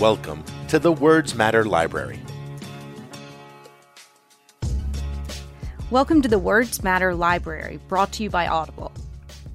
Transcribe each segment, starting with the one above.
Welcome to the Words Matter Library. Welcome to the Words Matter Library, brought to you by Audible.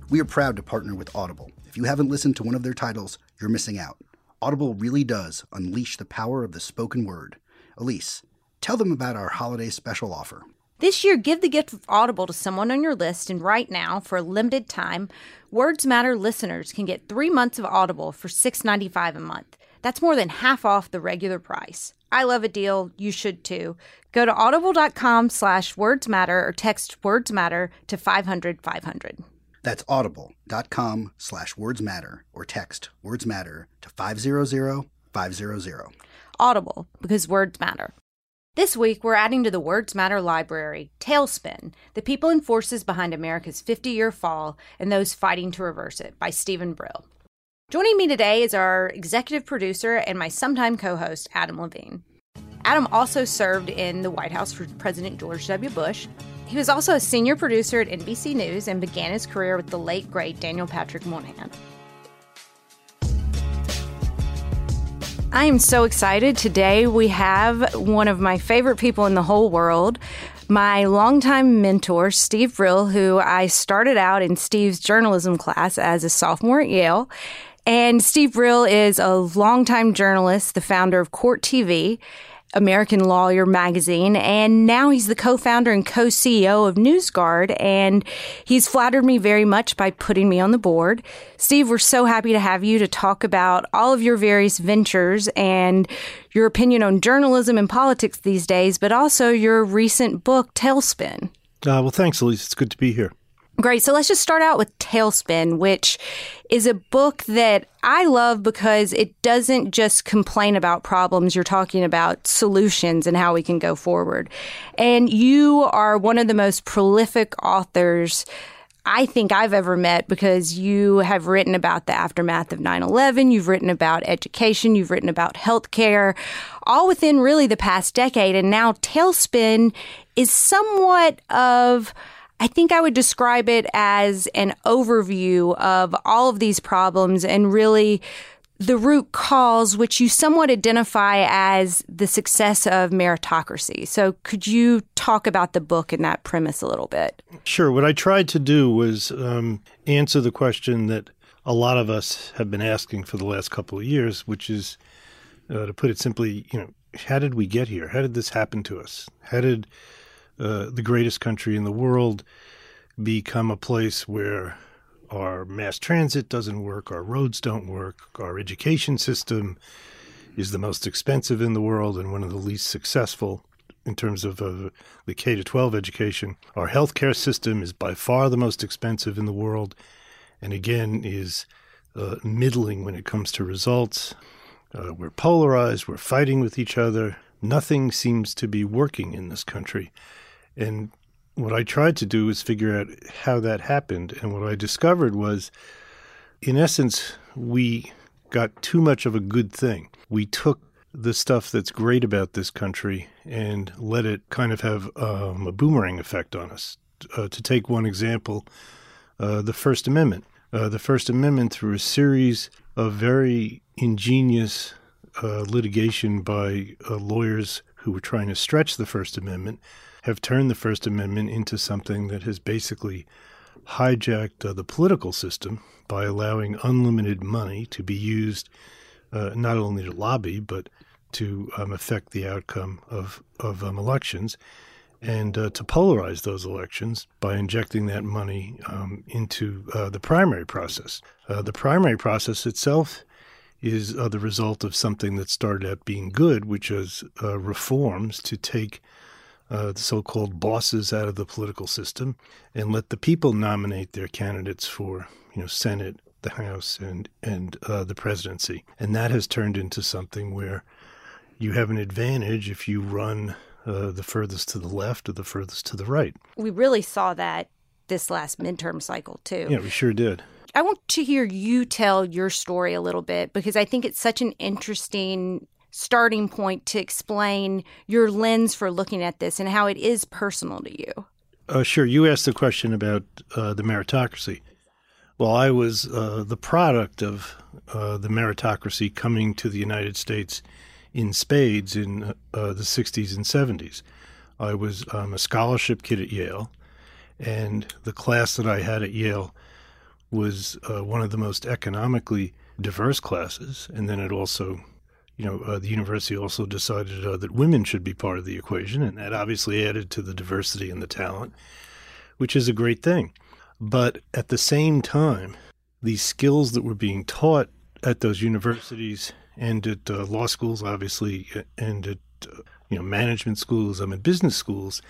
We are proud to partner with Audible. If you haven't listened to one of their titles, you're missing out. Audible really does unleash the power of the spoken word. Elise, tell them about our holiday special offer. This year, give the gift of Audible to someone on your list, and right now, for a limited time, Words Matter listeners can get three months of Audible for $6.95 a month. That's more than half off the regular price. I love a deal. You should too. Go to audible.com slash words matter or text words matter to 500 500. That's audible.com slash words matter or text words matter to 500 500. Audible, because words matter. This week, we're adding to the Words Matter library Tailspin The People and Forces Behind America's 50 Year Fall and Those Fighting to Reverse It by Steven Brill. Joining me today is our executive producer and my sometime co host, Adam Levine. Adam also served in the White House for President George W. Bush. He was also a senior producer at NBC News and began his career with the late, great Daniel Patrick Moynihan. I am so excited. Today we have one of my favorite people in the whole world, my longtime mentor, Steve Brill, who I started out in Steve's journalism class as a sophomore at Yale. And Steve Brill is a longtime journalist, the founder of Court TV, American Lawyer magazine, and now he's the co-founder and co-CEO of NewsGuard, and he's flattered me very much by putting me on the board. Steve, we're so happy to have you to talk about all of your various ventures and your opinion on journalism and politics these days, but also your recent book, Tailspin. Uh, well, thanks, Elise. It's good to be here. Great. So let's just start out with Tailspin, which is a book that I love because it doesn't just complain about problems. You're talking about solutions and how we can go forward. And you are one of the most prolific authors I think I've ever met because you have written about the aftermath of 9 11. You've written about education. You've written about healthcare, all within really the past decade. And now Tailspin is somewhat of I think I would describe it as an overview of all of these problems and really the root cause, which you somewhat identify as the success of meritocracy. So, could you talk about the book and that premise a little bit? Sure. What I tried to do was um, answer the question that a lot of us have been asking for the last couple of years, which is, uh, to put it simply, you know, how did we get here? How did this happen to us? How did uh, the greatest country in the world become a place where our mass transit doesn't work, our roads don't work, our education system is the most expensive in the world and one of the least successful in terms of uh, the K to 12 education. Our healthcare system is by far the most expensive in the world, and again is uh, middling when it comes to results. Uh, we're polarized. We're fighting with each other. Nothing seems to be working in this country. And what I tried to do was figure out how that happened. And what I discovered was, in essence, we got too much of a good thing. We took the stuff that's great about this country and let it kind of have um, a boomerang effect on us. Uh, to take one example, uh, the First Amendment. Uh, the First Amendment, through a series of very ingenious uh, litigation by uh, lawyers who were trying to stretch the First Amendment, have turned the First Amendment into something that has basically hijacked uh, the political system by allowing unlimited money to be used uh, not only to lobby but to um, affect the outcome of of um, elections and uh, to polarize those elections by injecting that money um, into uh, the primary process. Uh, the primary process itself is uh, the result of something that started out being good, which is reforms to take uh, the so-called bosses out of the political system and let the people nominate their candidates for you know Senate, the House, and and uh, the presidency. And that has turned into something where you have an advantage if you run uh, the furthest to the left or the furthest to the right. We really saw that this last midterm cycle too. Yeah, we sure did. I want to hear you tell your story a little bit because I think it's such an interesting starting point to explain your lens for looking at this and how it is personal to you. Uh, sure. You asked the question about uh, the meritocracy. Well, I was uh, the product of uh, the meritocracy coming to the United States in spades in uh, the 60s and 70s. I was um, a scholarship kid at Yale, and the class that I had at Yale was uh, one of the most economically diverse classes. And then it also, you know, uh, the university also decided uh, that women should be part of the equation, and that obviously added to the diversity and the talent, which is a great thing. But at the same time, these skills that were being taught at those universities and at uh, law schools, obviously, and at uh, you know management schools, I mean business schools,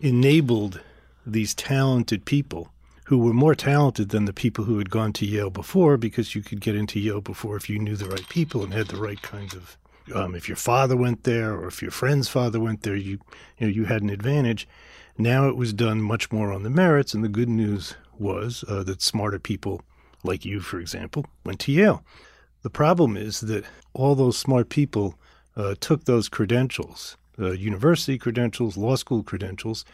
enabled these talented people who were more talented than the people who had gone to Yale before, because you could get into Yale before if you knew the right people and had the right kinds of. Um, if your father went there, or if your friend's father went there, you you know you had an advantage. Now it was done much more on the merits, and the good news was uh, that smarter people like you, for example, went to Yale. The problem is that all those smart people uh, took those credentials, uh, university credentials, law school credentials,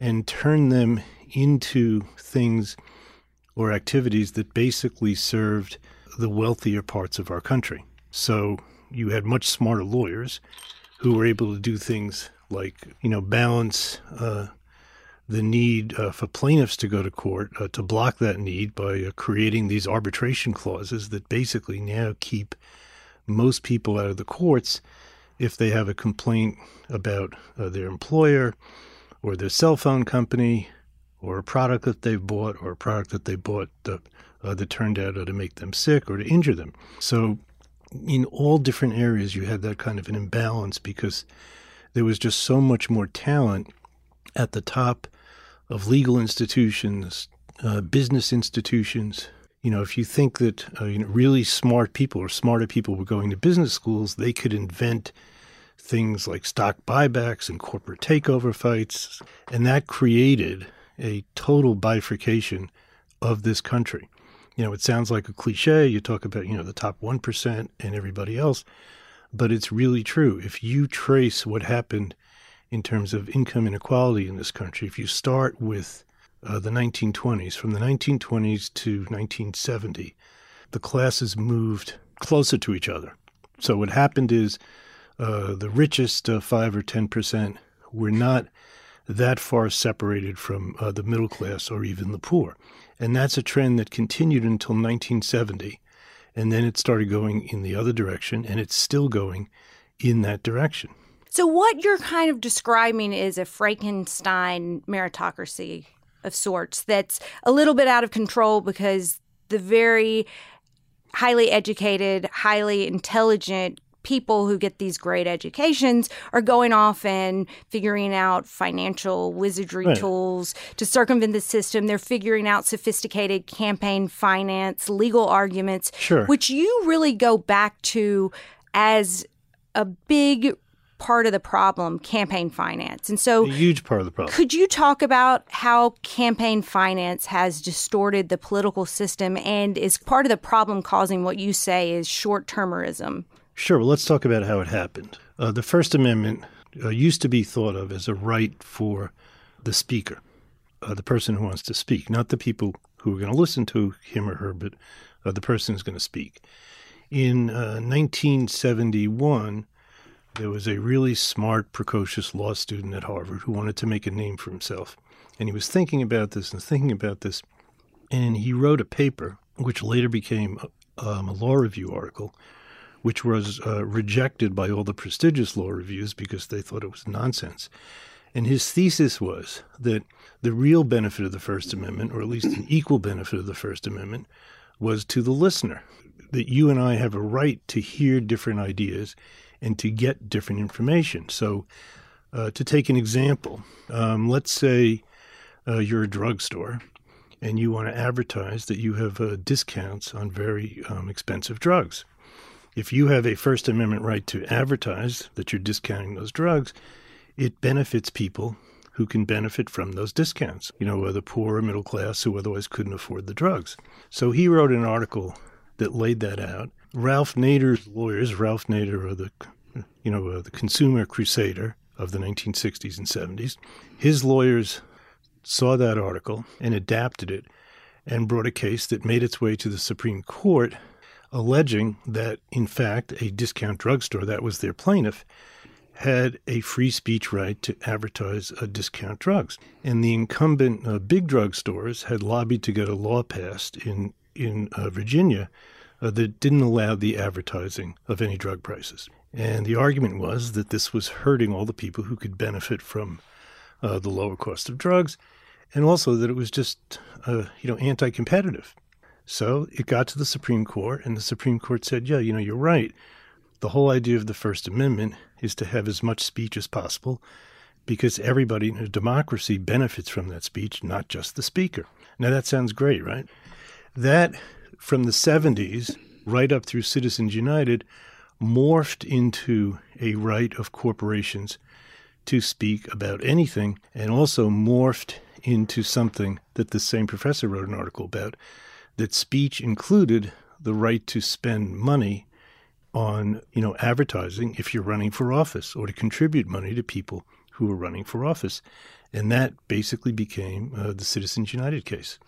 and turned them into things or activities that basically served the wealthier parts of our country. So you had much smarter lawyers who were able to do things like, you know, balance uh, the need uh, for plaintiffs to go to court uh, to block that need by uh, creating these arbitration clauses that basically now keep most people out of the courts if they have a complaint about uh, their employer or their cell phone company or a product that they've bought or a product that they bought that, uh, that turned out to make them sick or to injure them. So in all different areas, you had that kind of an imbalance because there was just so much more talent at the top of legal institutions, uh, business institutions. You know, if you think that uh, you know really smart people or smarter people were going to business schools, they could invent things like stock buybacks and corporate takeover fights, and that created a total bifurcation of this country. You know, it sounds like a cliche. You talk about, you know, the top 1% and everybody else, but it's really true. If you trace what happened in terms of income inequality in this country. If you start with uh, the 1920s, from the 1920s to 1970, the classes moved closer to each other. So what happened is uh, the richest uh, 5 or 10% were not that far separated from uh, the middle class or even the poor. And that's a trend that continued until 1970. And then it started going in the other direction, and it's still going in that direction. So, what you're kind of describing is a Frankenstein meritocracy of sorts that's a little bit out of control because the very highly educated, highly intelligent people who get these great educations are going off and figuring out financial wizardry right. tools to circumvent the system. They're figuring out sophisticated campaign finance, legal arguments, sure. which you really go back to as a big part of the problem campaign finance. And so, a huge part of the problem. Could you talk about how campaign finance has distorted the political system and is part of the problem causing what you say is short termerism? Sure. Well, let's talk about how it happened. Uh, the First Amendment uh, used to be thought of as a right for the speaker, uh, the person who wants to speak, not the people who are going to listen to him or her, but uh, the person who's going to speak. In 1971, uh, there was a really smart, precocious law student at Harvard who wanted to make a name for himself. And he was thinking about this and thinking about this. And he wrote a paper, which later became um, a law review article, which was uh, rejected by all the prestigious law reviews because they thought it was nonsense. And his thesis was that the real benefit of the First Amendment, or at least an equal benefit of the First Amendment, was to the listener. That you and I have a right to hear different ideas and to get different information. So, uh, to take an example, um, let's say uh, you're a drugstore and you want to advertise that you have uh, discounts on very um, expensive drugs. If you have a First Amendment right to advertise that you're discounting those drugs, it benefits people who can benefit from those discounts, you know, the poor or middle class who otherwise couldn't afford the drugs. So he wrote an article that laid that out. Ralph Nader's lawyers, Ralph Nader, the you know uh, the consumer crusader of the 1960s and 70s, his lawyers saw that article and adapted it and brought a case that made its way to the Supreme Court alleging that, in fact, a discount drugstore, that was their plaintiff, had a free speech right to advertise uh, discount drugs. And the incumbent uh, big drugstores had lobbied to get a law passed in, in uh, Virginia uh, that didn't allow the advertising of any drug prices. And the argument was that this was hurting all the people who could benefit from uh, the lower cost of drugs, and also that it was just, uh, you know, anti-competitive. So it got to the Supreme Court, and the Supreme Court said, yeah, you know, you're right. The whole idea of the First Amendment is to have as much speech as possible because everybody in a democracy benefits from that speech, not just the speaker. Now, that sounds great, right? That from the 70s right up through Citizens United morphed into a right of corporations to speak about anything and also morphed into something that the same professor wrote an article about that speech included the right to spend money on, you know, advertising if you're running for office or to contribute money to people who are running for office. And that basically became uh, the Citizens United case.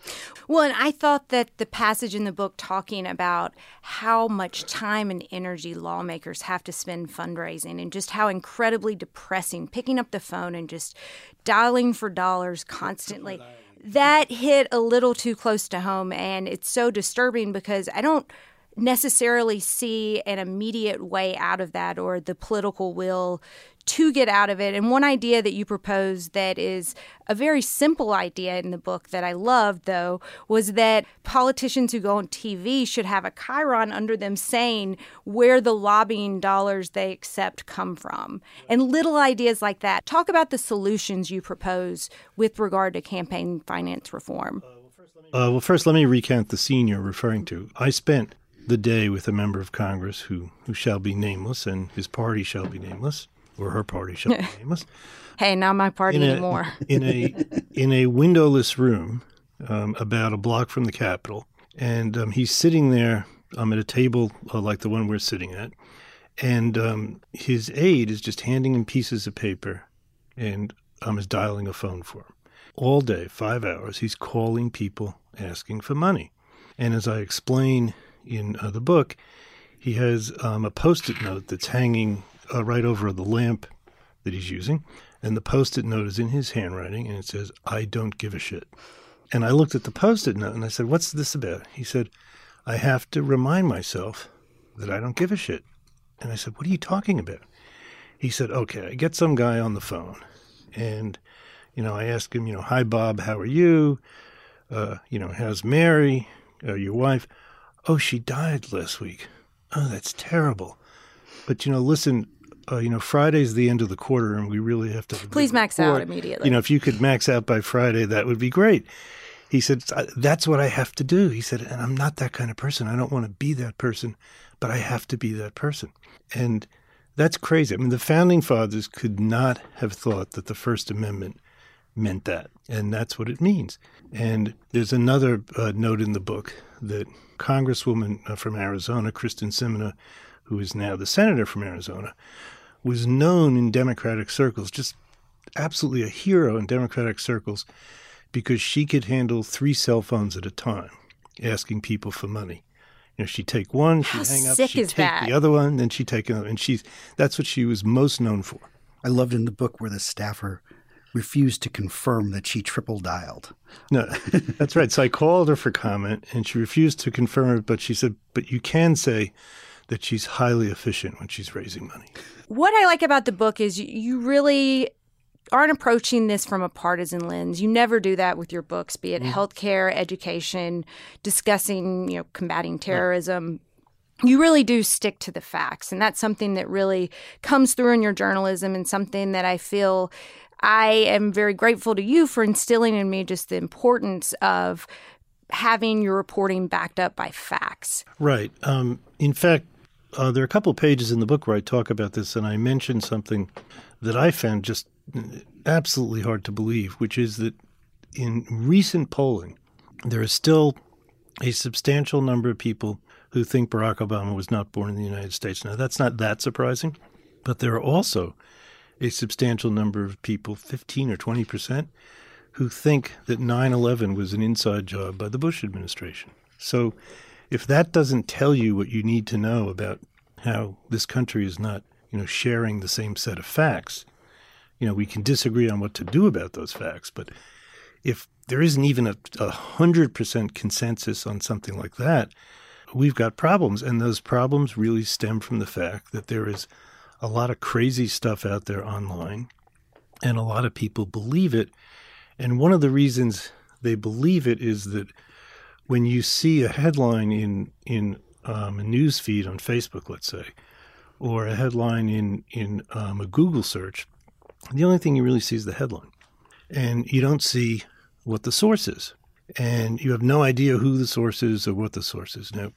Well, and I thought that the passage in the book talking about how much time and energy lawmakers have to spend fundraising and just how incredibly depressing picking up the phone and just dialing for dollars constantly that hit a little too close to home and it's so disturbing because I don't necessarily see an immediate way out of that or the political will to get out of it. And one idea that you proposed that is a very simple idea in the book that I loved, though, was that politicians who go on TV should have a chyron under them saying where the lobbying dollars they accept come from. And little ideas like that. Talk about the solutions you propose with regard to campaign finance reform. Uh, well, first, let me recount the scene you're referring to. I spent the day with a member of Congress who, who shall be nameless and his party shall be nameless or her party shall be nameless. hey, not my party in a, anymore. in a in a windowless room, um, about a block from the Capitol, and um, he's sitting there um, at a table uh, like the one we're sitting at, and um, his aide is just handing him pieces of paper, and um, is dialing a phone for him all day, five hours. He's calling people asking for money, and as I explain in uh, the book, he has um, a post-it note that's hanging uh, right over the lamp that he's using. And the post it note is in his handwriting and it says, I don't give a shit. And I looked at the post it note and I said, What's this about? He said, I have to remind myself that I don't give a shit. And I said, What are you talking about? He said, Okay, I get some guy on the phone and, you know, I ask him, you know, Hi, Bob, how are you? Uh, you know, how's Mary, uh, your wife? Oh, she died last week. Oh, that's terrible. But, you know, listen, uh, you know, Friday's the end of the quarter, and we really have to. Please max out immediately. You know, if you could max out by Friday, that would be great. He said, "That's what I have to do." He said, "And I'm not that kind of person. I don't want to be that person, but I have to be that person." And that's crazy. I mean, the founding fathers could not have thought that the First Amendment meant that, and that's what it means. And there's another uh, note in the book that Congresswoman uh, from Arizona, Kyrsten Sinema, who is now the senator from Arizona, was known in Democratic circles, just absolutely a hero in Democratic circles, because she could handle three cell phones at a time, asking people for money. You know, she'd take one, she'd How hang up, she'd take that? the other one, then she'd take another, and she's that's what she was most known for. I loved in the book where the staffer refused to confirm that she triple dialed. No, that's right. So I called her for comment, and she refused to confirm it, but she said, "But you can say." That she's highly efficient when she's raising money. What I like about the book is you- really aren't approaching this from a partisan lens. You never do that with your books, be it healthcare, education, discussing, you know, combating terrorism. You really do stick to the facts. And that's something that really comes through in your journalism and something that I feel I am very grateful to you for instilling in me just the importance of having your reporting backed up by facts. Right. Um, in fact, uh, there are a couple pages in the book where I talk about this, and I mention something that I found just absolutely hard to believe, which is that in recent polling, there is still a substantial number of people who think Barack Obama was not born in the United States. Now, that's not that surprising, but there are also a substantial number of people, 15 or 20 percent, who think that 9 11 was an inside job by the Bush administration. So if that doesn't tell you what you need to know about how this country is not, you know, sharing the same set of facts, you know, we can disagree on what to do about those facts, but if there isn't even a, hundred percent consensus on something like that, we've got problems. And those problems really stem from the fact that there is a lot of crazy stuff out there online and a lot of people believe it. And one of the reasons they believe it is that when you see a headline in in um, a news feed on Facebook, let's say, or a headline in in um, a Google search, the only thing you really see is the headline, and you don't see what the source is, and you have no idea who the source is or what the source is. Now,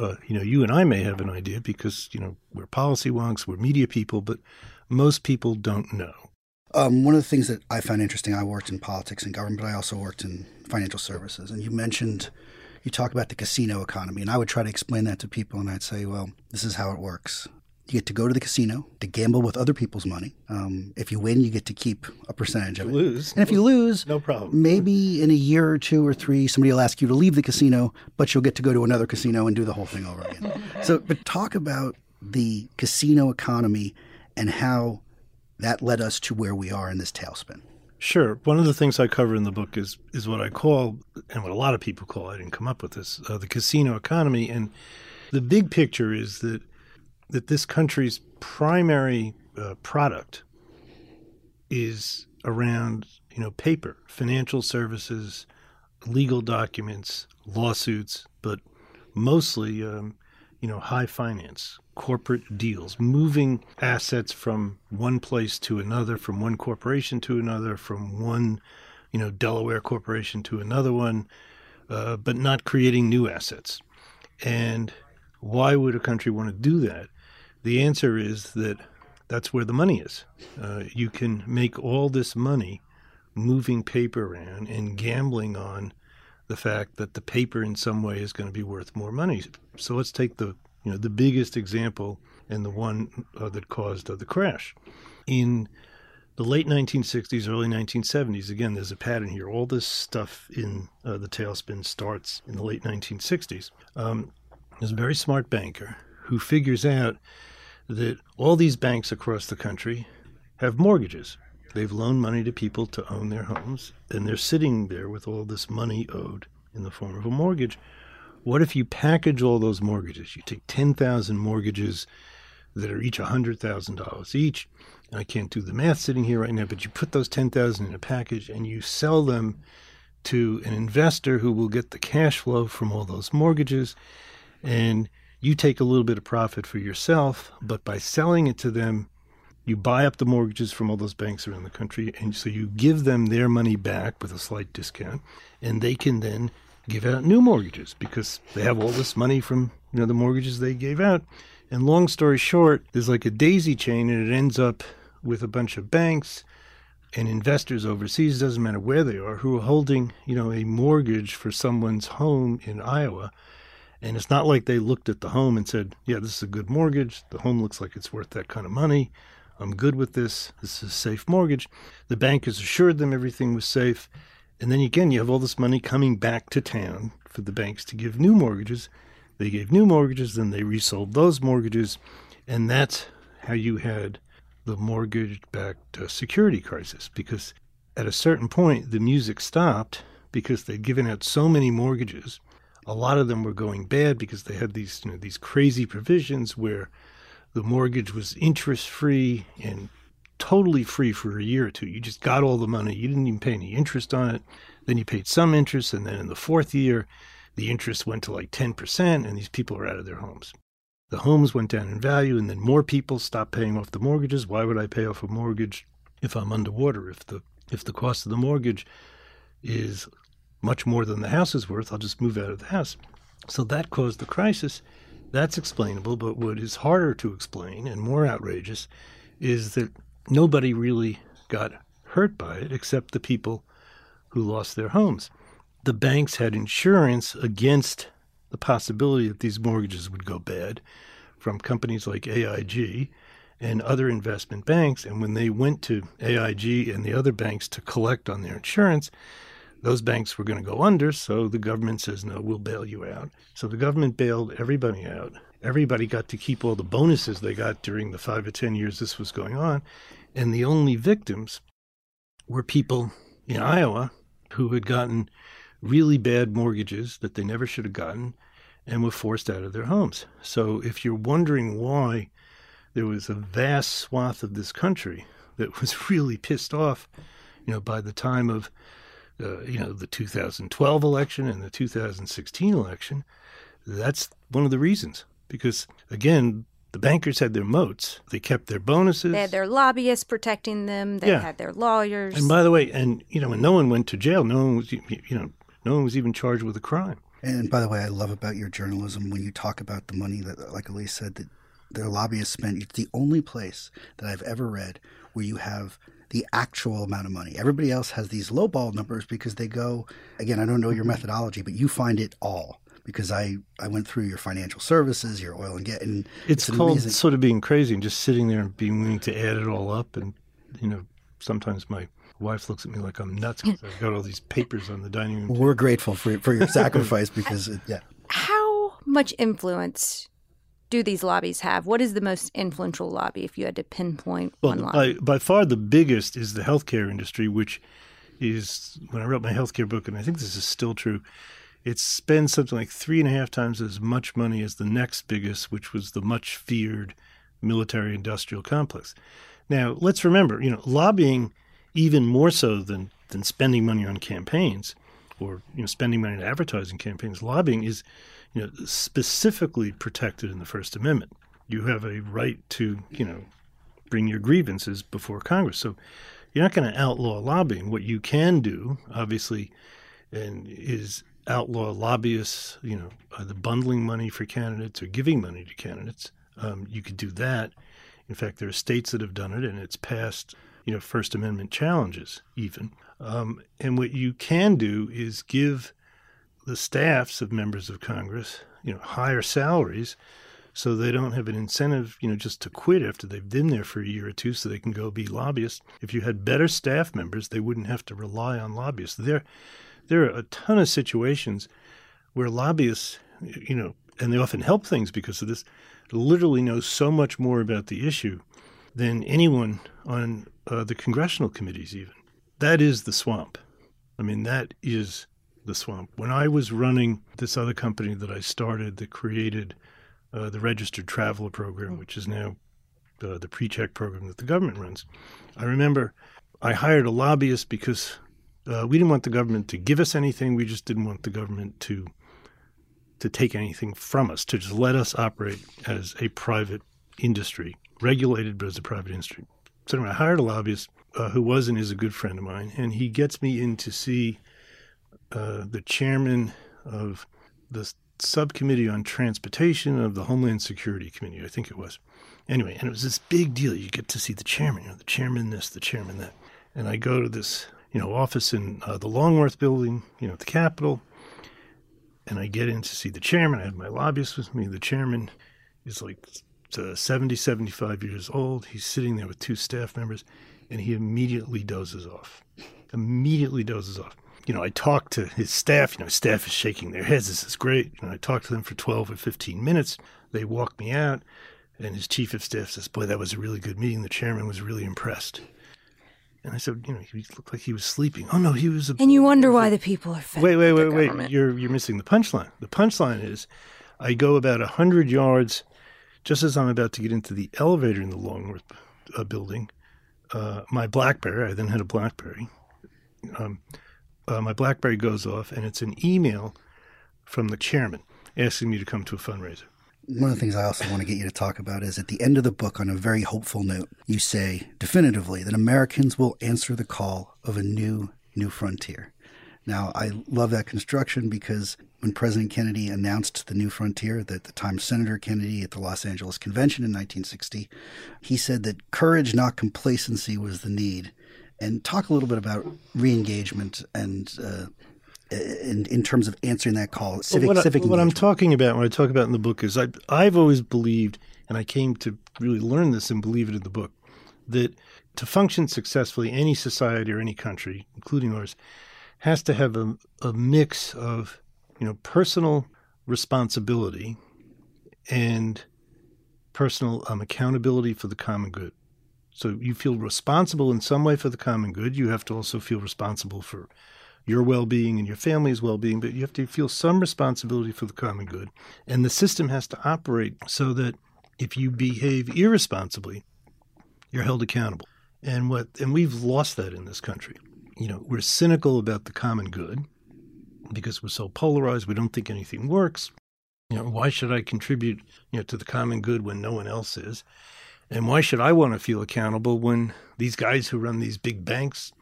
uh, you know, you and I may have an idea because you know we're policy wonks, we're media people, but most people don't know. Um, one of the things that I found interesting, I worked in politics and government, but I also worked in financial services. And you mentioned, you talk about the casino economy. And I would try to explain that to people. And I'd say, well, this is how it works. You get to go to the casino to gamble with other people's money. Um, if you win, you get to keep a percentage of it. Lose, and if you lose, no problem. Maybe in a year or two or three, somebody will ask you to leave the casino, but you'll get to go to another casino and do the whole thing over again. so, but talk about the casino economy and how that led us to where we are in this tailspin. Sure. One of the things I cover in the book is is what I call, and what a lot of people call, I didn't come up with this, uh, the casino economy. And the big picture is that that this country's primary uh, product is around you know paper, financial services, legal documents, lawsuits, but mostly um, you know high finance, corporate deals, moving assets from one place to another, from one corporation to another, from one, you know, Delaware corporation to another one, uh, but not creating new assets. And why would a country want to do that? The answer is that that's where the money is. Uh, you can make all this money moving paper around and gambling on the fact that the paper in some way is going to be worth more money. So let's take the you know, the biggest example and the one uh, that caused uh, the crash. In the late 1960s, early 1970s, again, there's a pattern here. All this stuff in uh, the tailspin starts in the late 1960s. Um, there's a very smart banker who figures out that all these banks across the country have mortgages. They've loaned money to people to own their homes, and they're sitting there with all this money owed in the form of a mortgage what if you package all those mortgages? You take 10,000 mortgages that are each $100,000 each. I can't do the math sitting here right now, but you put those 10,000 in a package and you sell them to an investor who will get the cash flow from all those mortgages and you take a little bit of profit for yourself, but by selling it to them, you buy up the mortgages from all those banks around the country and so you give them their money back with a slight discount and they can then give out new mortgages because they have all this money from you know the mortgages they gave out. And long story short, there's like a daisy chain, and it ends up with a bunch of banks and investors overseas, doesn't matter where they are, who are holding you know a mortgage for someone's home in Iowa. And it's not like they looked at the home and said, "Yeah, this is a good mortgage. The home looks like it's worth that kind of money. I'm good with this. This is a safe mortgage." The bankers assured them everything was safe and then again, you have all this money coming back to town for the banks to give new mortgages. They gave new mortgages, then they resold those mortgages. And that's how you had the mortgage backed uh, security crisis. Because at a certain point, the music stopped because they'd given out so many mortgages. A lot of them were going bad because they had these, you know, these crazy provisions where the mortgage was interest free and totally free for a year or two. You just got all the money. You didn't even pay any interest on it. Then you paid some interest. And then in the fourth year, the interest went to like 10%, and these people are out of their homes. The homes went down in value, and then more people stopped paying off the mortgages. Why would I pay off a mortgage if I'm underwater? If the if the cost of the mortgage is much more than the house is worth, I'll just move out of the house. So that caused the crisis. That's explainable, but what is harder to explain and more outrageous is that nobody really got hurt by it except the people who lost their homes. The banks had insurance against the possibility that these mortgages would go bad from companies like AIG. and other investment banks. And when they went to AIG and the other banks to collect on their insurance, those banks were going to go under. So the government says, no, we'll bail you out. So the government bailed everybody out. Everybody got to keep all the bonuses they got during the five or 10 years this was going on. And the only victims were people in Iowa who had gotten really bad mortgages that they never should have gotten and were forced out of their homes. So if you're wondering why there was a vast swath of this country that was really pissed off, you know, by the time of, uh, you know, the 2012 election and the 2016 election, that's one of the reasons. Because again, the bankers had their moats. They kept their bonuses. They had their lobbyists protecting them. They Yeah. had their lawyers. and by the way, and you know, when no one went to jail, no one was, you know, no one was even charged with a crime. And by the way, I love about your journalism when you talk about the money that, like Elise said, that their lobbyists spent. It's the only place that I've ever read where you have the actual amount of money. Everybody else has these lowball numbers because they go, again, I don't know your methodology, but you find it all because I, I went through your financial services, your oil and gas. And It's, an called amazing- sort of being crazy and just sitting there and being willing to add it all up. And, you know, sometimes my wife looks at me like I'm nuts because I've got all these papers on the dining room. Table. We're grateful for, for your sacrifice because, it, yeah. How much influence do these lobbies have? What is the most influential lobby if you had to pinpoint Well, one lobby? by, by far the biggest is the healthcare industry, which is when I wrote my healthcare book, and I think this is still true. It spends something like three and a half times as much money as the next biggest, which was the much feared military industrial complex. Now, let's remember, you know, lobbying even more so than than spending money on campaigns or you know spending money on advertising campaigns. Lobbying is, you know, specifically protected in the First Amendment. You have a right to, you know, bring your grievances before Congress. So you're not going to outlaw lobbying. What you can do, obviously, and is outlaw lobbyists, you know, either bundling money for candidates or giving money to candidates. Um, you could do that. In fact, there are states that have done it, and it's passed, you know, First Amendment challenges even. Um, and what you can do is give the staffs of members of Congress, you know, higher salaries so they don't have an incentive, you know, just to quit after they've been there for a year or two so they can go be lobbyists. If you had better staff members, they wouldn't have to rely on lobbyists. There there are a ton of situations where lobbyists, you know, and they often help things because of this, literally know so much more about the issue than anyone on uh, the congressional committees, even. That is the swamp. I mean, that is the swamp. When I was running this other company that I started that created uh, the registered traveler program, which is now uh, the pre-check program that the government runs, I remember I hired a lobbyist because uh, we didn't want the government to give us anything. We just didn't want the government to to take anything from us, to just let us operate as a private industry, regulated but as a private industry. So anyway, I hired a lobbyist uh, who was and is a good friend of mine, and he gets me in to see uh, the chairman of the subcommittee on transportation of the Homeland Security Committee, I think it was. Anyway, and it was this big deal. You get to see the chairman, you know, the chairman this, the chairman that. And I go to this, you know, office in uh, the Longworth building, you know, at the Capitol, and I get in to see the chairman. I have my lobbyist with me. The chairman is like uh, 70, 75 years old. He's sitting there with two staff members, and he immediately dozes off. Immediately dozes off. You know, I talk to his staff. You know, staff is shaking their heads. This is great. You know, I talk to them for 12 or 15 minutes. They walk me out, and his chief of staff says, Boy, that was a really good meeting. The chairman was really impressed. And I said, You know, he looked like he was sleeping. Oh, no, he was. A- and you wonder why the people are fed Wait, wait, wait, wait. government. You're you're missing the punchline. The punchline is, I go about a hundred yards, just as I'm about to get into the elevator in the Longworth uh, building. Uh, my BlackBerry. I then had a BlackBerry. Um, uh, my BlackBerry goes off, and it's an email from the chairman asking me to come to a fundraiser. One of the things I also want to get you to talk about is at the end of the book, on a very hopeful note, you say definitively that Americans will answer the call of a new, new frontier. Now, I love that construction because when President Kennedy announced the new frontier, that the time Senator Kennedy at the Los Angeles Convention in 1960, he said that courage, not complacency, was the need. And talk a little bit about re-engagement and uh, in, in terms of answering that call, civic, what, I- civic what I'm talking about when I talk about in the book is I, I've always believed and I came to really learn this and believe it in the book, that to function successfully, any society or any country, including ours, has to have a, a mix of, you know, personal responsibility and personal um, accountability for the common good. So you feel responsible in some way for the common good. You have to also feel responsible for your well being and your family's well being, but you have to feel some responsibility for the common good. And the system has to operate so that if you behave irresponsibly, you're held accountable. And what and we've lost that in this country. You know, we're cynical about the common good because we're so polarized, we don't think anything works. You know, why should I contribute, you know, to the common good when no one else is? And why should I want to feel accountable when these guys who run these big banks,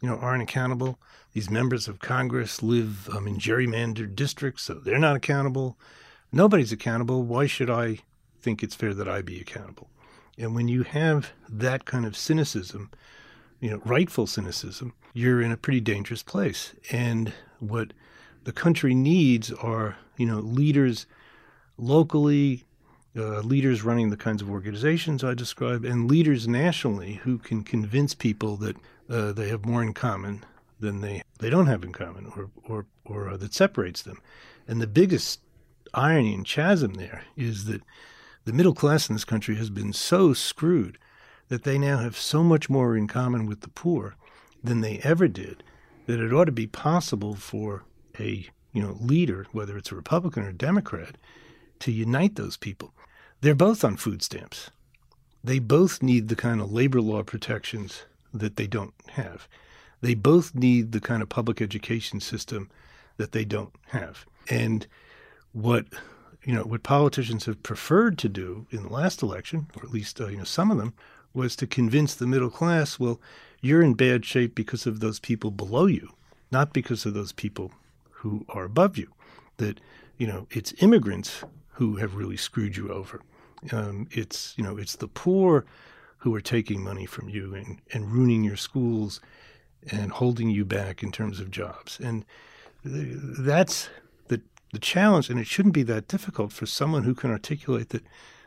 you know, aren't accountable? These members of Congress live um, in gerrymandered districts, so they're not accountable. Nobody's accountable. Why should I think it's fair that I be accountable? And when you have that kind of cynicism, you know, rightful cynicism, you're in a pretty dangerous place. And what the country needs are, you know, leaders locally, uh, leaders running the kinds of organizations I describe, and leaders nationally who can convince people that uh, they have more in common than they, they don't have in common or, or, or uh, that separates them. And the biggest irony and chasm there is that the middle class in this country has been so screwed that they now have so much more in common with the poor than they ever did that it ought to be possible for a you know leader, whether it's a Republican or a Democrat, to unite those people. They're both on food stamps. They both need the kind of labor law protections that they don't have. They both need the kind of public education system that they don't have. And what you know what politicians have preferred to do in the last election, or at least uh, you know some of them, was to convince the middle class, well, you're in bad shape because of those people below you, not because of those people who are above you. That you know it's immigrants who have really screwed you over. Um, it's you know it's the poor who are taking money from you and, and ruining your schools and holding you back in terms of jobs. And that's the the challenge. And it shouldn't be that difficult for someone who can articulate that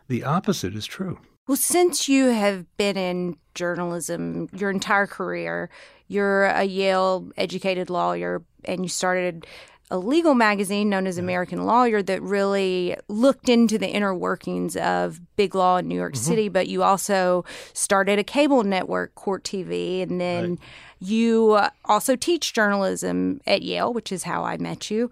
the opposite is true. Well, since you have been in journalism your entire career, you're a Yale educated lawyer and you started a legal magazine known as American Lawyer that really looked into the inner workings of big law in New York mm-hmm. City. But you also started a cable network, Court TV, and then right. you also teach journalism at Yale, which is how I met you.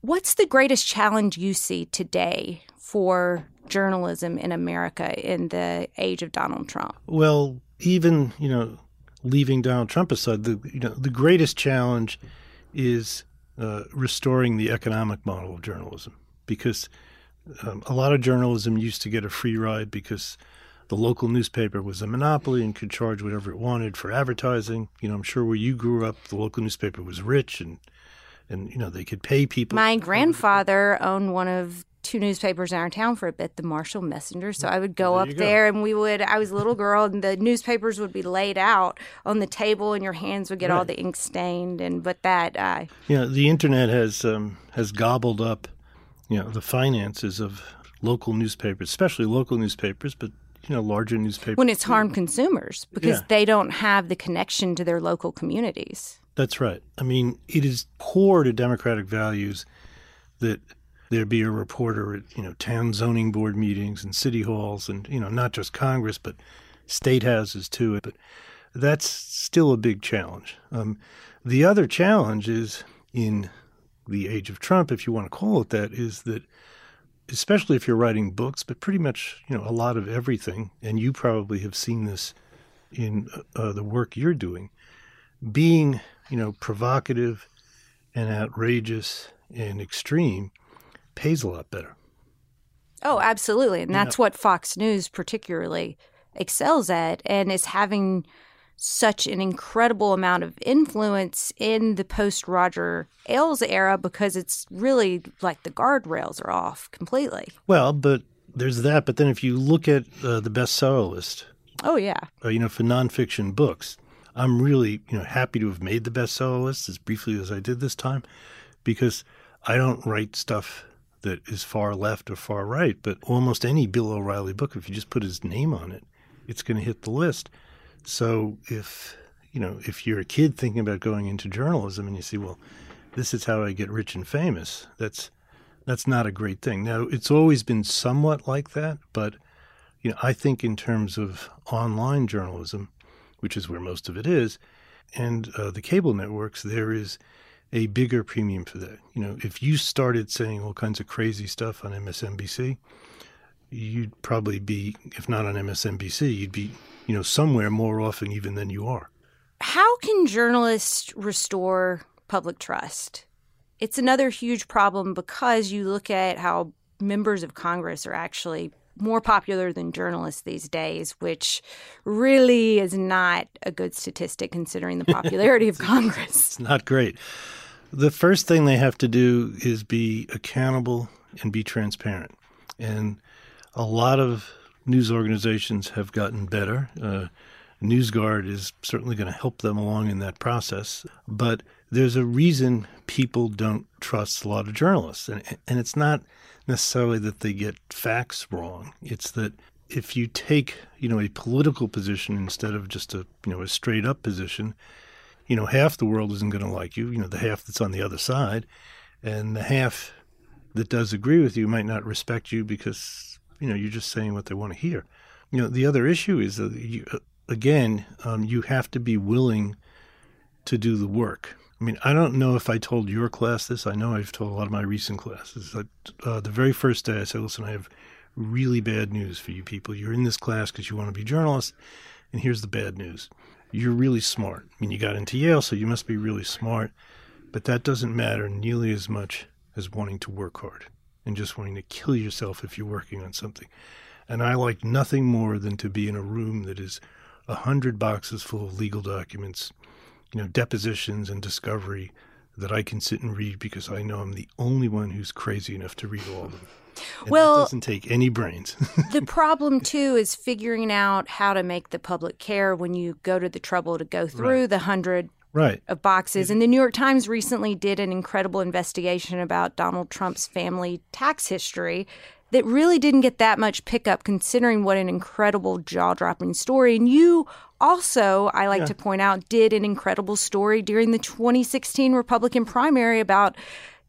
What's the greatest challenge you see today for journalism in America in the age of Donald Trump? Well, even, you know, leaving Donald Trump aside, the you know, the greatest challenge is uh, restoring the economic model of journalism because um, a lot of journalism used to get a free ride because the local newspaper was a monopoly and could charge whatever it wanted for advertising. You know, I'm sure where you grew up, the local newspaper was rich and and you know they could pay people. My grandfather owned one of two newspapers in our town for a bit, the Marshall Messenger. So I would go there up there and we would, I was a little girl and the newspapers would be laid out on the table and your hands would get right. all the ink stained. And, but that, uh, yeah, the internet has, um, has gobbled up, you know, the finances of local newspapers, especially local newspapers, but you know, larger newspapers. When it's harmed consumers because yeah. they don't have the connection to their local communities. That's right. I mean, it is core to democratic values that there be a reporter at you know town zoning board meetings and city halls and you know not just Congress but state houses too. But that's still a big challenge. Um, the other challenge is in the age of Trump, if you want to call it that, is that especially if you're writing books, but pretty much you know a lot of everything, and you probably have seen this in uh, the work you're doing, being you know provocative and outrageous and extreme pays a lot better. Oh, absolutely. And that's what Fox News particularly excels at and is having such an incredible amount of influence in the post Roger Ailes era because it's really like the guardrails are off completely. Well, but there's that. But then if you look at uh, the bestseller list, oh yeah, uh, you know, for nonfiction books, I'm really you know happy to have made the bestseller list as briefly as I did this time because I don't write stuff that is far left or far right, but almost any Bill O'Reilly book, if you just put his name on it, it's going to hit the list. So if you know if you're a kid thinking about going into journalism and you see, well, this is how I get rich and famous, that's that's not a great thing. Now it's always been somewhat like that, but you know I think in terms of online journalism, which is where most of it is, and uh, the cable networks, there is a bigger premium for that. You know, if you started saying all kinds of crazy stuff on MSNBC, you'd probably be, if not on MSNBC, you'd be, you know, somewhere more often even than you are. How can journalists restore public trust? It's another huge problem because you look at how members of Congress are actually more popular than journalists these days, which really is not a good statistic considering the popularity of Congress. It's not great. The first thing they have to do is be accountable and be transparent. And a lot of news organizations have gotten better. Uh, NewsGuard is certainly going to help them along in that process. But there's a reason people don't trust a lot of journalists. And, and it's not necessarily that they get facts wrong. It's that if you take, you know, a political position instead of just a, you know, a straight up position, you know, half the world isn't going to like you, you know, the half that's on the other side, and the half that does agree with you might not respect you because, you know, you're just saying what they want to hear. You know, the other issue is that you, uh, again, um, you have to be willing to do the work. I mean, I don't know if I told your class this. I know I've told a lot of my recent classes. That, uh, the very first day I said, listen, I have really bad news for you people. You're in this class because you want to be journalists, and here's the bad news. You're really smart. I mean, you got into Yale, so you must be really smart, but that doesn't matter nearly as much as wanting to work hard and just wanting to kill yourself if you're working on something. And I like nothing more than to be in a room that is a hundred boxes full of legal documents you know, depositions and discovery that I can sit and read because I know I'm the only one who's crazy enough to read all of them. And well, it doesn't take any brains. the problem too is figuring out how to make the public care when you go to the trouble to go through right. the hundred right. of boxes. And the New York Times recently did an incredible investigation about Donald Trump's family tax history that really didn't get that much pickup considering what an incredible jaw dropping story. And you also, I like yeah. to point out, did an incredible story during the 2016 Republican primary about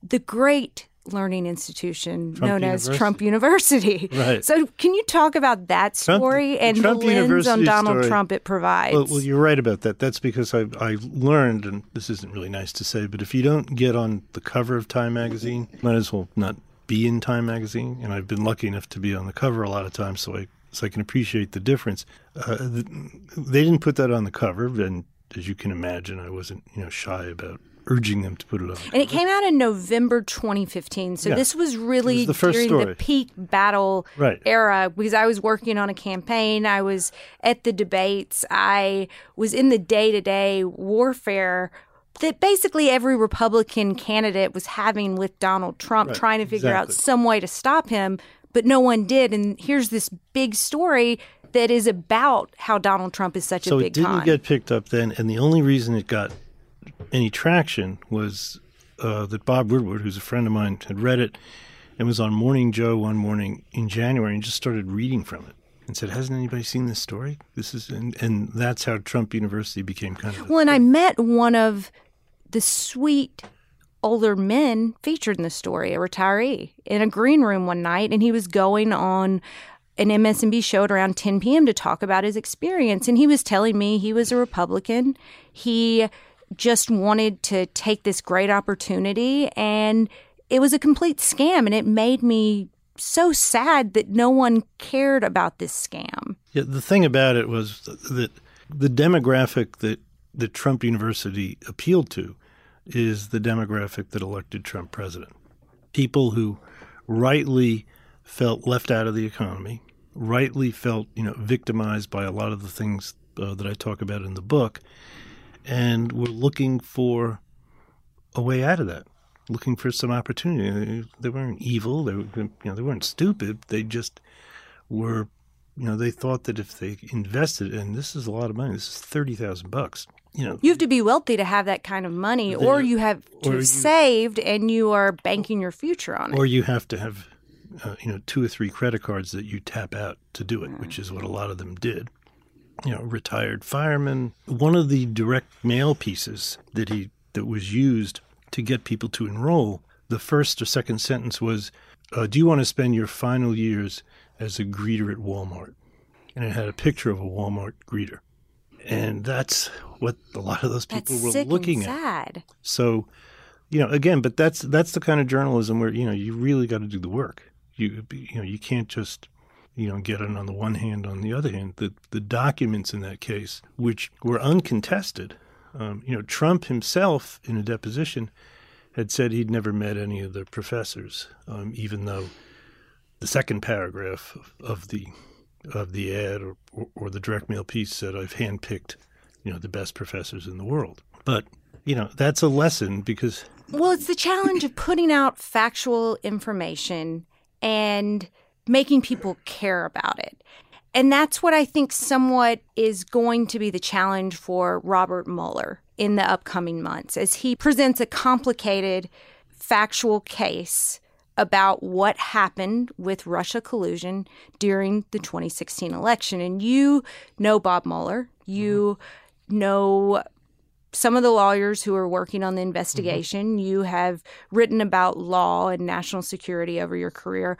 the great learning institution Trump known University. as Trump University. Right. So, can you talk about that story Trump, and Trump the lens University on Donald story. Trump it provides? Well, well, you're right about that. That's because I, I learned, and this isn't really nice to say, but if you don't get on the cover of Time magazine, might as well not be in Time magazine. And I've been lucky enough to be on the cover a lot of times, so I so I can appreciate the difference. Uh, they didn't put that on the cover, and as you can imagine, I wasn't you know shy about urging them to put it on. And it came out in November 2015. So Yeah. this was really It was the first during story. the peak battle Right. era because I was working on a campaign. I was at the debates. I was in the day to day warfare that basically every Republican candidate was having with Donald Trump, Right. trying to figure out some way to stop him, but no one did. And here's this big story that is about how Donald Trump is such so a big. So it didn't con. get picked up then, and the only reason it got any traction was uh, that Bob Woodward, who's a friend of mine, had read it and was on Morning Joe one morning in January and just started reading from it and said, "Hasn't anybody seen this story? This is," and, and that's how Trump University became kind of. Well, and I met one of the sweet older men featured in the story, a retiree, in a green room one night, and he was going on an MSNB show at around 10 p.m. to talk about his experience. And he was telling me he was a Republican. He just wanted to take this great opportunity, and it was a complete scam. And it made me so sad that no one cared about this scam. Yeah, the thing about it was that the demographic that, that Trump University appealed to is the demographic that elected Trump president. People who rightly felt left out of the economy, rightly felt you know victimized by a lot of the things uh, that I talk about in the book, and were looking for a way out of that, looking for some opportunity. They weren't evil. They were, you know they weren't stupid. They just were you know, they thought that if they invested, and this is a lot of money, this is thirty thousand bucks you know, You have to be wealthy to have that kind of money, or you have to have you- saved and you are banking your future on it. or you have to have, uh, you know, two or three credit cards that you tap out to do it, which is what a lot of them did. You know, retired firemen. One of the direct mail pieces that he that was used to get people to enroll, the first or second sentence was, uh, "Do you want to spend your final years as a greeter at Walmart?" And it had a picture of a Walmart greeter, and that's what a lot of those That's people were sick looking at. So, you know, again, but that's that's the kind of journalism where you know you really got to do the work. You you know you can't just you know get it on the one hand on the other hand. The the documents in that case, which were uncontested, um, you know, Trump himself in a deposition had said he'd never met any of the professors, um, even though the second paragraph of, of the of the ad or, or, or the direct mail piece said I've handpicked, you know, the best professors in the world. But you know that's a lesson because Well, it's the challenge of putting out factual information and making people care about it. And that's what I think somewhat is going to be the challenge for Robert Mueller in the upcoming months as he presents a complicated factual case about what happened with Russia collusion during the 2016 election. And you know Bob Mueller. You mm-hmm. know some of the lawyers who are working on the investigation. Mm-hmm. You have written about law and national security over your career.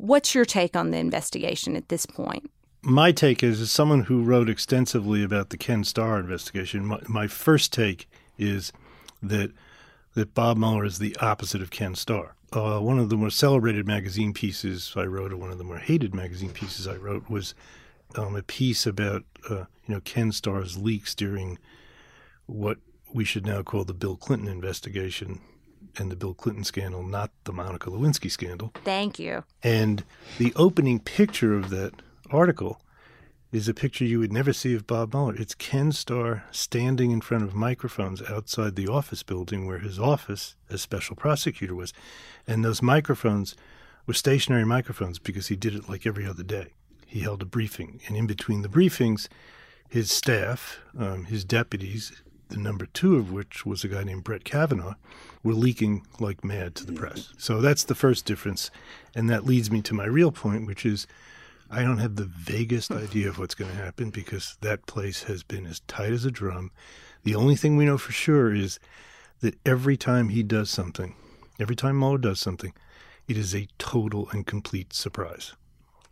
What's your take on the investigation at this point? my take is as someone who wrote extensively about the Ken Starr investigation. My, my first take is that that Bob Mueller is the opposite of Ken Starr. Uh, one of the more celebrated magazine pieces I wrote, or one of the more hated magazine pieces I wrote, was um, a piece about uh, you know Ken Starr's leaks during what we should now call the Bill Clinton investigation and the Bill Clinton scandal, not the Monica Lewinsky scandal. Thank you. And the opening picture of that article is a picture you would never see of Bob Mueller. It's Ken Starr standing in front of microphones outside the office building where his office as special prosecutor was. And those microphones were stationary microphones because he did it like every other day. He held a briefing. And in between the briefings, his staff, um, his deputies, the number two of which was a guy named Brett Kavanaugh, were leaking like mad to the press. So that's the first difference. And that leads me to my real point, which is I don't have the vaguest idea of what's going to happen because that place has been as tight as a drum. The only thing we know for sure is that every time he does something, every time Mueller does something, it is a total and complete surprise.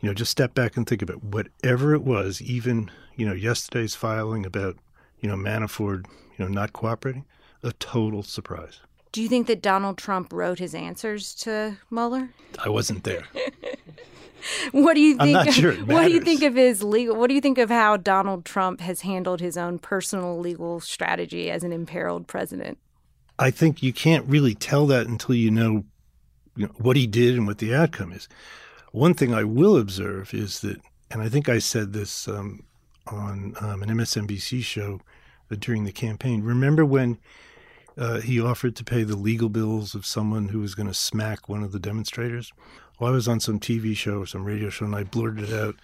You know, just step back and think about it. whatever it was, even, you know, yesterday's filing about, you know, Manafort, you know, not cooperating, a total surprise. Do you think that Donald Trump wrote his answers to Mueller? I wasn't there. What do you think? I'm not sure what do you think of his legal? What do you think of how Donald Trump has handled his own personal legal strategy as an imperiled president? I think you can't really tell that until you know, you know what he did and what the outcome is. One thing I will observe is that, and I think I said this um, on um, an MSNBC show during the campaign. Remember when uh, he offered to pay the legal bills of someone who was going to smack one of the demonstrators? Well, I was on some TV show or some radio show, and I blurted out,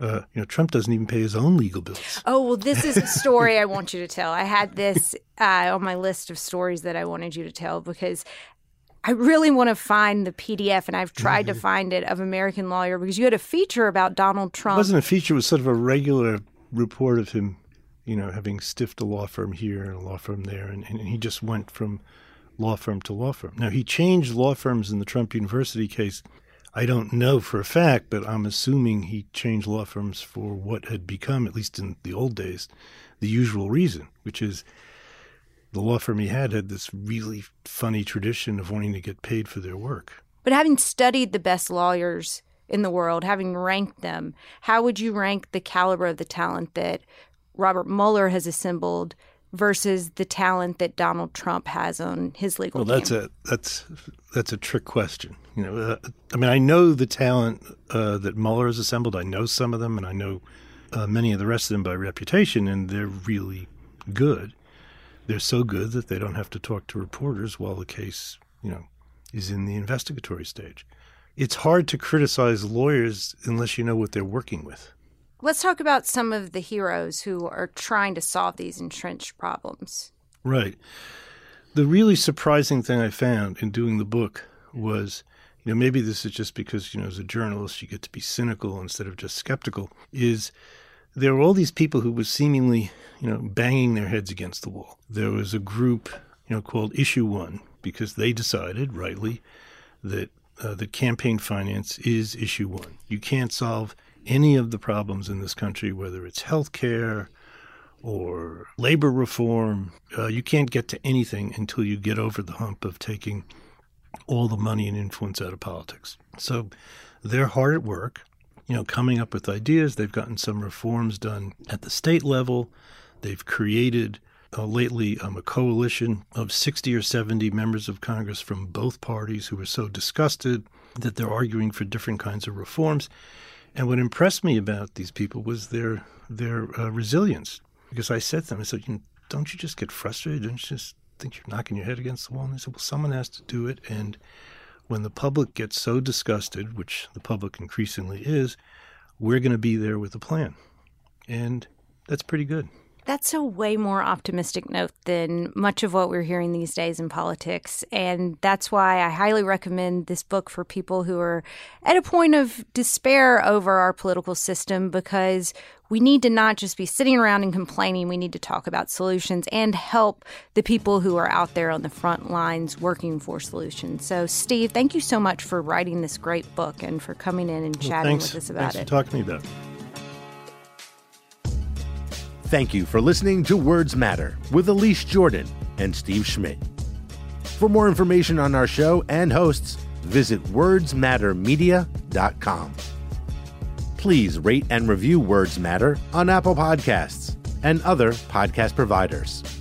uh, you know, Trump doesn't even pay his own legal bills. Oh well, this is a story I want you to tell. I had this uh, on my list of stories that I wanted you to tell because I really want to find the PDF, and I've tried to find it of American Lawyer because you had a feature about Donald Trump. It wasn't a feature; it was sort of a regular report of him, you know, having stiffed a law firm here and a law firm there, and, and he just went from law firm to law firm. Now he changed law firms in the Trump University case. I don't know for a fact, but I'm assuming he changed law firms for what had become, at least in the old days, the usual reason, which is the law firm he had had this really funny tradition of wanting to get paid for their work. But having studied the best lawyers in the world, having ranked them, how would you rank the caliber of the talent that Robert Mueller has assembled versus the talent that Donald Trump has on his legal Well, that's team? a that's that's a trick question. You know, uh, I mean, I know the talent uh, that Mueller has assembled. I know some of them, and I know uh, many of the rest of them by reputation, and they're really good. They're so good that they don't have to talk to reporters while the case, you know, is in the investigatory stage. It's hard to criticize lawyers unless you know what they're working with. Let's talk about some of the heroes who are trying to solve these entrenched problems. Right. The really surprising thing I found in doing the book was, you know, maybe this is just because, you know, as a journalist, you get to be cynical instead of just skeptical, is there were all these people who were seemingly, you know, banging their heads against the wall. There was a group, you know, called Issue One because they decided, rightly, that uh, that campaign finance is issue one. You can't solve any of the problems in this country, whether it's health care or labor reform. Uh, you can't get to anything until you get over the hump of taking all the money and influence out of politics. So they're hard at work, you know, coming up with ideas. They've gotten some reforms done at the state level. They've created uh, lately um, a coalition of 60 or 70 members of Congress from both parties who are so disgusted that they're arguing for different kinds of reforms. And what impressed me about these people was their their uh, resilience. Because I said to them, I said, "Don't you just get frustrated? Don't you just think you're knocking your head against the wall?" And they said, "Well, someone has to do it." And when the public gets so disgusted, which the public increasingly is, we're going to be there with a plan, and that's pretty good. That's a way more optimistic note than much of what we're hearing these days in politics. And that's why I highly recommend this book for people who are at a point of despair over our political system because we need to not just be sitting around and complaining. We need to talk about solutions and help the people who are out there on the front lines working for solutions. So, Steve, thank you so much for writing this great book and for coming in and chatting well, with us about thanks it. For talking to me about it. Thank you for listening to Words Matter with Elise Jordan and Steve Schmidt. For more information on our show and hosts, visit wordsmattermedia.com. Please rate and review Words Matter on Apple Podcasts and other podcast providers.